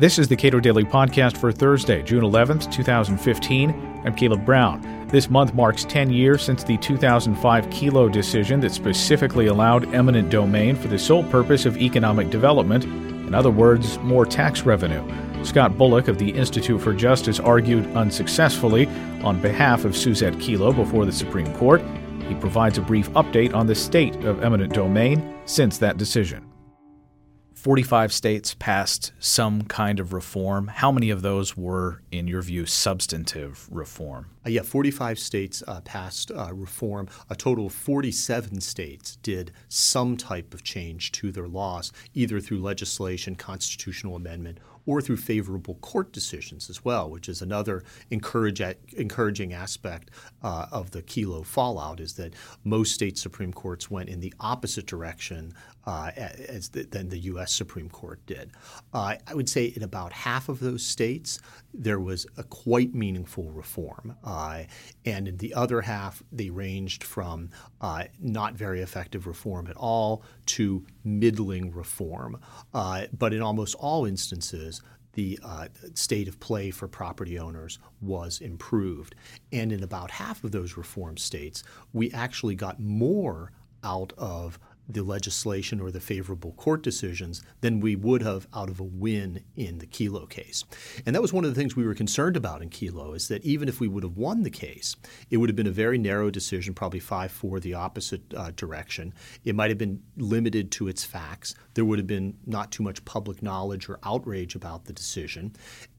This is the Cato Daily Podcast for Thursday, June 11th, 2015. I'm Caleb Brown. This month marks 10 years since the 2005 Kelo decision that specifically allowed eminent domain for the sole purpose of economic development, in other words, more tax revenue. Scott Bullock of the Institute for Justice argued unsuccessfully on behalf of Suzette Kelo before the Supreme Court. He provides a brief update on the state of eminent domain since that decision. 45 states passed some kind of reform. How many of those were, in your view, substantive reform? Uh, yeah, 45 states uh, passed uh, reform. A total of 47 states did some type of change to their laws, either through legislation, constitutional amendment, or through favorable court decisions as well, which is another encourage, encouraging aspect uh, of the Kelo fallout. Is that most state supreme courts went in the opposite direction uh, the, than the U.S. Supreme Court did. Uh, I would say in about half of those states, there was a quite meaningful reform. Uh, and in the other half, they ranged from uh, not very effective reform at all to middling reform. Uh, but in almost all instances, the uh, state of play for property owners was improved. And in about half of those reform states, we actually got more out of the legislation or the favorable court decisions than we would have out of a win in the Kelo case. And that was one of the things we were concerned about in Kelo is that even if we would have won the case, it would have been a very narrow decision, probably 5 4 the opposite uh, direction. It might have been limited to its facts. There would have been not too much public knowledge or outrage about the decision.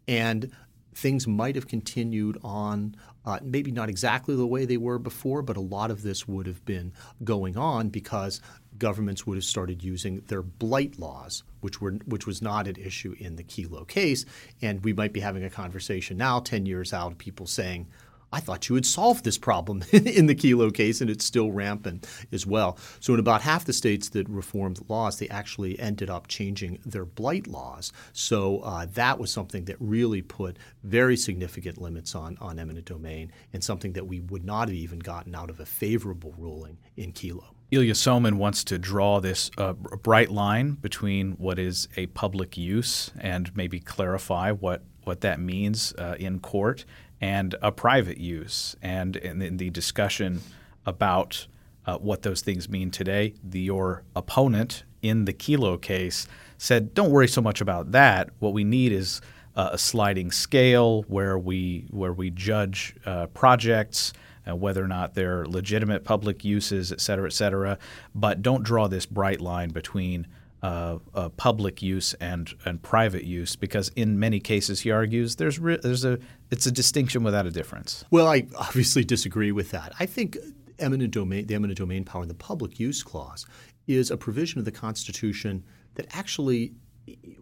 And things might have continued on, uh, maybe not exactly the way they were before, but a lot of this would have been going on because governments would have started using their blight laws, which were which was not an issue in the Kelo case. And we might be having a conversation now, 10 years out, people saying, I thought you had solved this problem in the Kelo case, and it's still rampant as well. So, in about half the states that reformed laws, they actually ended up changing their blight laws. So, uh, that was something that really put very significant limits on, on eminent domain, and something that we would not have even gotten out of a favorable ruling in Kelo. Ilya Somin wants to draw this uh, bright line between what is a public use and maybe clarify what, what that means uh, in court and a private use. And in, the discussion about uh, what those things mean today, the, your opponent in the Kelo case said, "Don't worry so much about that. What we need is uh, a sliding scale where we where we judge uh, projects." Uh, whether or not they're legitimate public uses, et cetera, et cetera, but don't draw this bright line between uh, uh, public use and and private use because in many cases he argues there's re- there's a it's a distinction without a difference. Well, I obviously disagree with that. I think eminent domain the eminent domain power in the public use clause is a provision of the Constitution that actually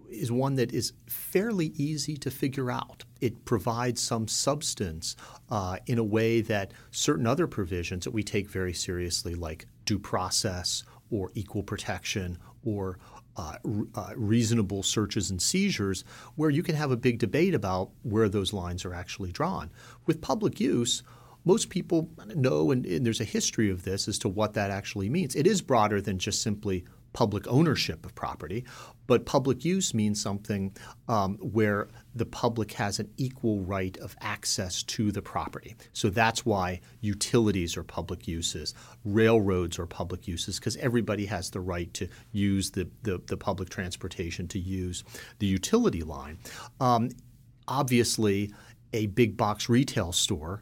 is one that is fairly easy to figure out. It provides some substance uh, in a way that certain other provisions that we take very seriously, like due process or equal protection or uh, uh, reasonable searches and seizures, where you can have a big debate about where those lines are actually drawn. With public use, most people know, and, and there's a history of this as to what that actually means. It is broader than just simply public ownership of property, but public use means something um, where the public has an equal right of access to the property. So that's why utilities are public uses, railroads are public uses, because everybody has the right to use the, the, the, public transportation, to use the utility line. Um, obviously, a big box retail store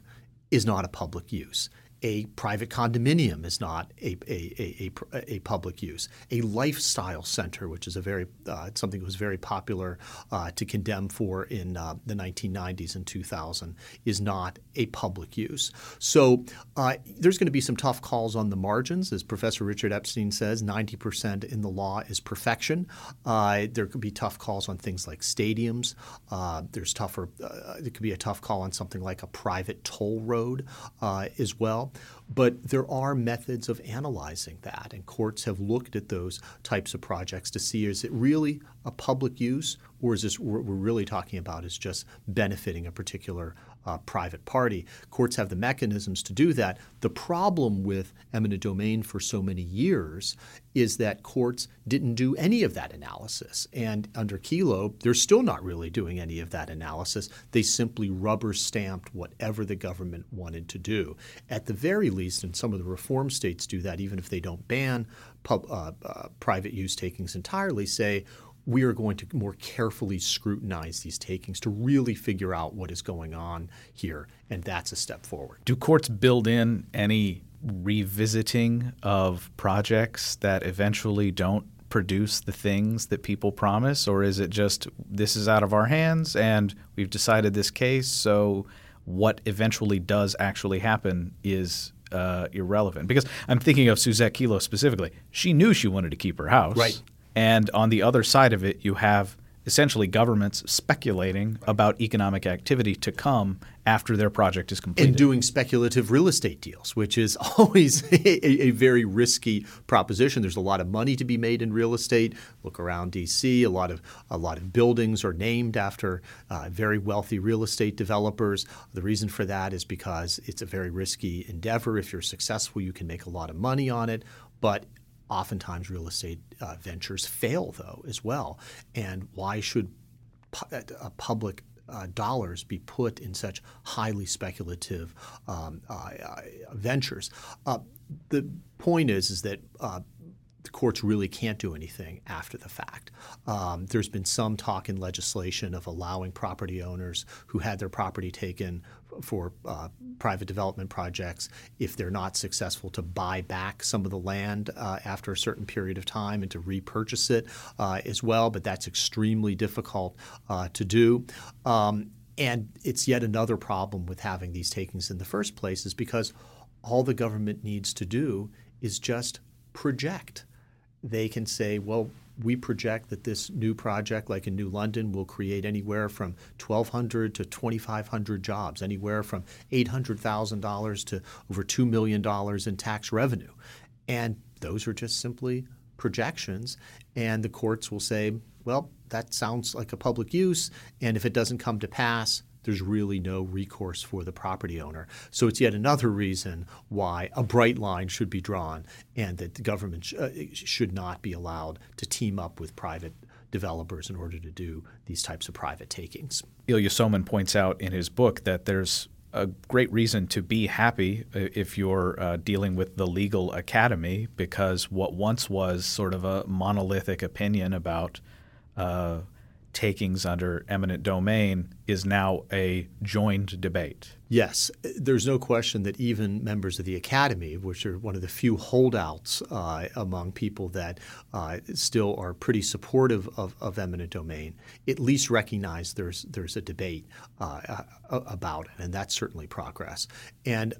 is not a public use a private condominium is not a, a, a, a, public use. A lifestyle center, which is a very uh, something that was very popular uh, to condemn for in uh, the 1990s and 2000, is not a public use. So uh, there's going to be some tough calls on the margins, as Professor Richard Epstein says. 90% in the law is perfection. Uh, there could be tough calls on things like stadiums. Uh, there's tougher. there could be a tough call on something like a private toll road as well well. But there are methods of analyzing that, and courts have looked at those types of projects to see is it really a public use or is this what we're really talking about is just benefiting a particular uh, private party? Courts have the mechanisms to do that. The problem with eminent domain for so many years is that courts didn't do any of that analysis. And under Kelo, they're still not really doing any of that analysis. They simply rubber stamped whatever the government wanted to do. At the very least, and some of the reform states do that, even if they don't ban pub, uh, uh, private use takings entirely, say, we are going to more carefully scrutinize these takings to really figure out what is going on here, and that's a step forward. Do courts build in any revisiting of projects that eventually don't produce the things that people promise, or is it just this is out of our hands and we've decided this case, so what eventually does actually happen is uh, irrelevant? Because I'm thinking of Suzette Kelo specifically. She knew she wanted to keep her house. Right. And on the other side of it, you have essentially governments speculating about economic activity to come after their project is completed. And doing speculative real estate deals, which is always a, a, very risky proposition. There's a lot of money to be made in real estate. Look around D.C. A lot of a lot of buildings are named after uh, very wealthy real estate developers. The reason for that is because it's a very risky endeavor. If you're successful, you can make a lot of money on it, but Oftentimes, real estate uh, ventures fail, though, as well. And why should pu- uh, public uh, dollars be put in such highly speculative um, uh, uh, ventures? Uh, the point is, is that the courts really can't do anything after the fact. Um, there's been some talk in legislation of allowing property owners who had their property taken for uh, private development projects, if they're not successful, to buy back some of the land uh, after a certain period of time and to repurchase it uh, as well. But that's extremely difficult uh, to do. Um, and it's yet another problem with having these takings in the first place, is because all the government needs to do is just project they can say, well, we project that this new project, like in New London, will create anywhere from 1,200 to 2,500 jobs, anywhere from $800,000 to over $2 million in tax revenue. And those are just simply projections. And the courts will say, well, that sounds like a public use. And if it doesn't come to pass, there's really no recourse for the property owner. So it's yet another reason why a bright line should be drawn and that the government sh- uh, should not be allowed to team up with private developers in order to do these types of private takings. Ilya Somin points out in his book that there's a great reason to be happy uh, if you're uh, dealing with the legal academy because what once was sort of a monolithic opinion about uh, takings under eminent domain is now a joined debate. Yes, there's no question that even members of the academy, which are one of the few holdouts uh, among people that uh, still are pretty supportive of, of, eminent domain, at least recognize there's there's a debate uh, about it, and that's certainly progress. And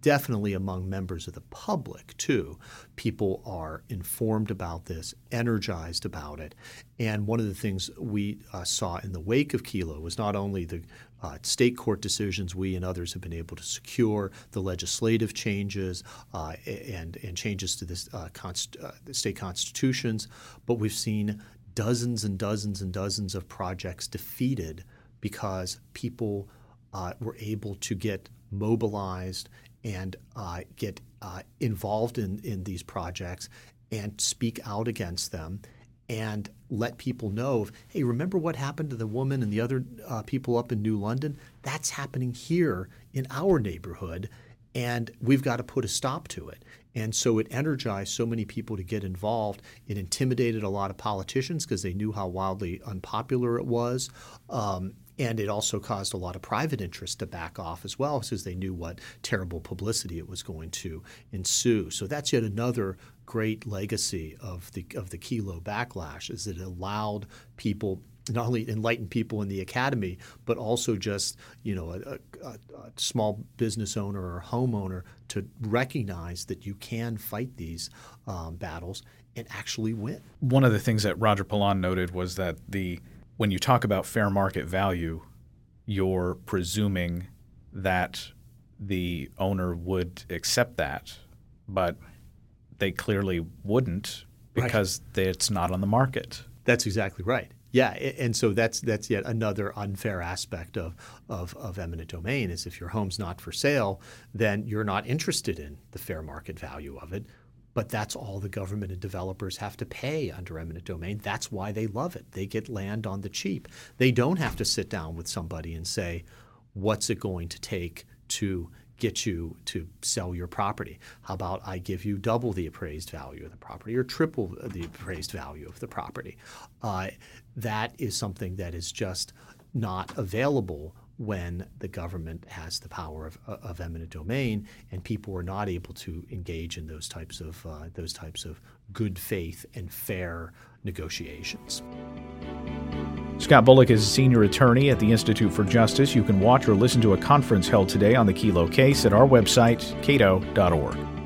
definitely among members of the public too. People are informed about this, energized about it. And one of the things we uh, saw in the wake of Kelo was not only the uh, state court decisions we and others have been able to secure, the legislative changes uh, and, and changes to this, uh, const- uh, the state constitutions, but we've seen dozens and dozens and dozens of projects defeated because people uh, were able to get mobilized and uh, get uh, involved in, in these projects and speak out against them and let people know hey, remember what happened to the woman and the other uh, people up in New London? That's happening here in our neighborhood, and we've got to put a stop to it. And so it energized so many people to get involved. It intimidated a lot of politicians because they knew how wildly unpopular it was. Um, and it also caused a lot of private interest to back off as well because they knew what terrible publicity it was going to ensue. So that's yet another great legacy of the of the Kelo backlash is that it allowed people not only enlighten people in the academy, but also just you know a, a, a, small business owner or homeowner to recognize that you can fight these um, battles and actually win. One of the things that Roger Pilon noted was that the when you talk about fair market value, you're presuming that the owner would accept that, but they clearly wouldn't because right. it's not on the market. That's exactly right. Yeah, and so that's that's yet another unfair aspect of, of, of eminent domain is if your home's not for sale, then you're not interested in the fair market value of it. But that's all the government and developers have to pay under eminent domain. That's why they love it. They get land on the cheap. They don't have to sit down with somebody and say, what's it going to take to get you to sell your property? How about I give you double the appraised value of the property or triple the appraised value of the property? Uh, that is something that is just not available when the government has the power of, of eminent domain and people are not able to engage in those types of uh, those types of good faith and fair negotiations. Scott Bullock is a senior attorney at the Institute for Justice. You can watch or listen to a conference held today on the Kelo case at our website, cato.org.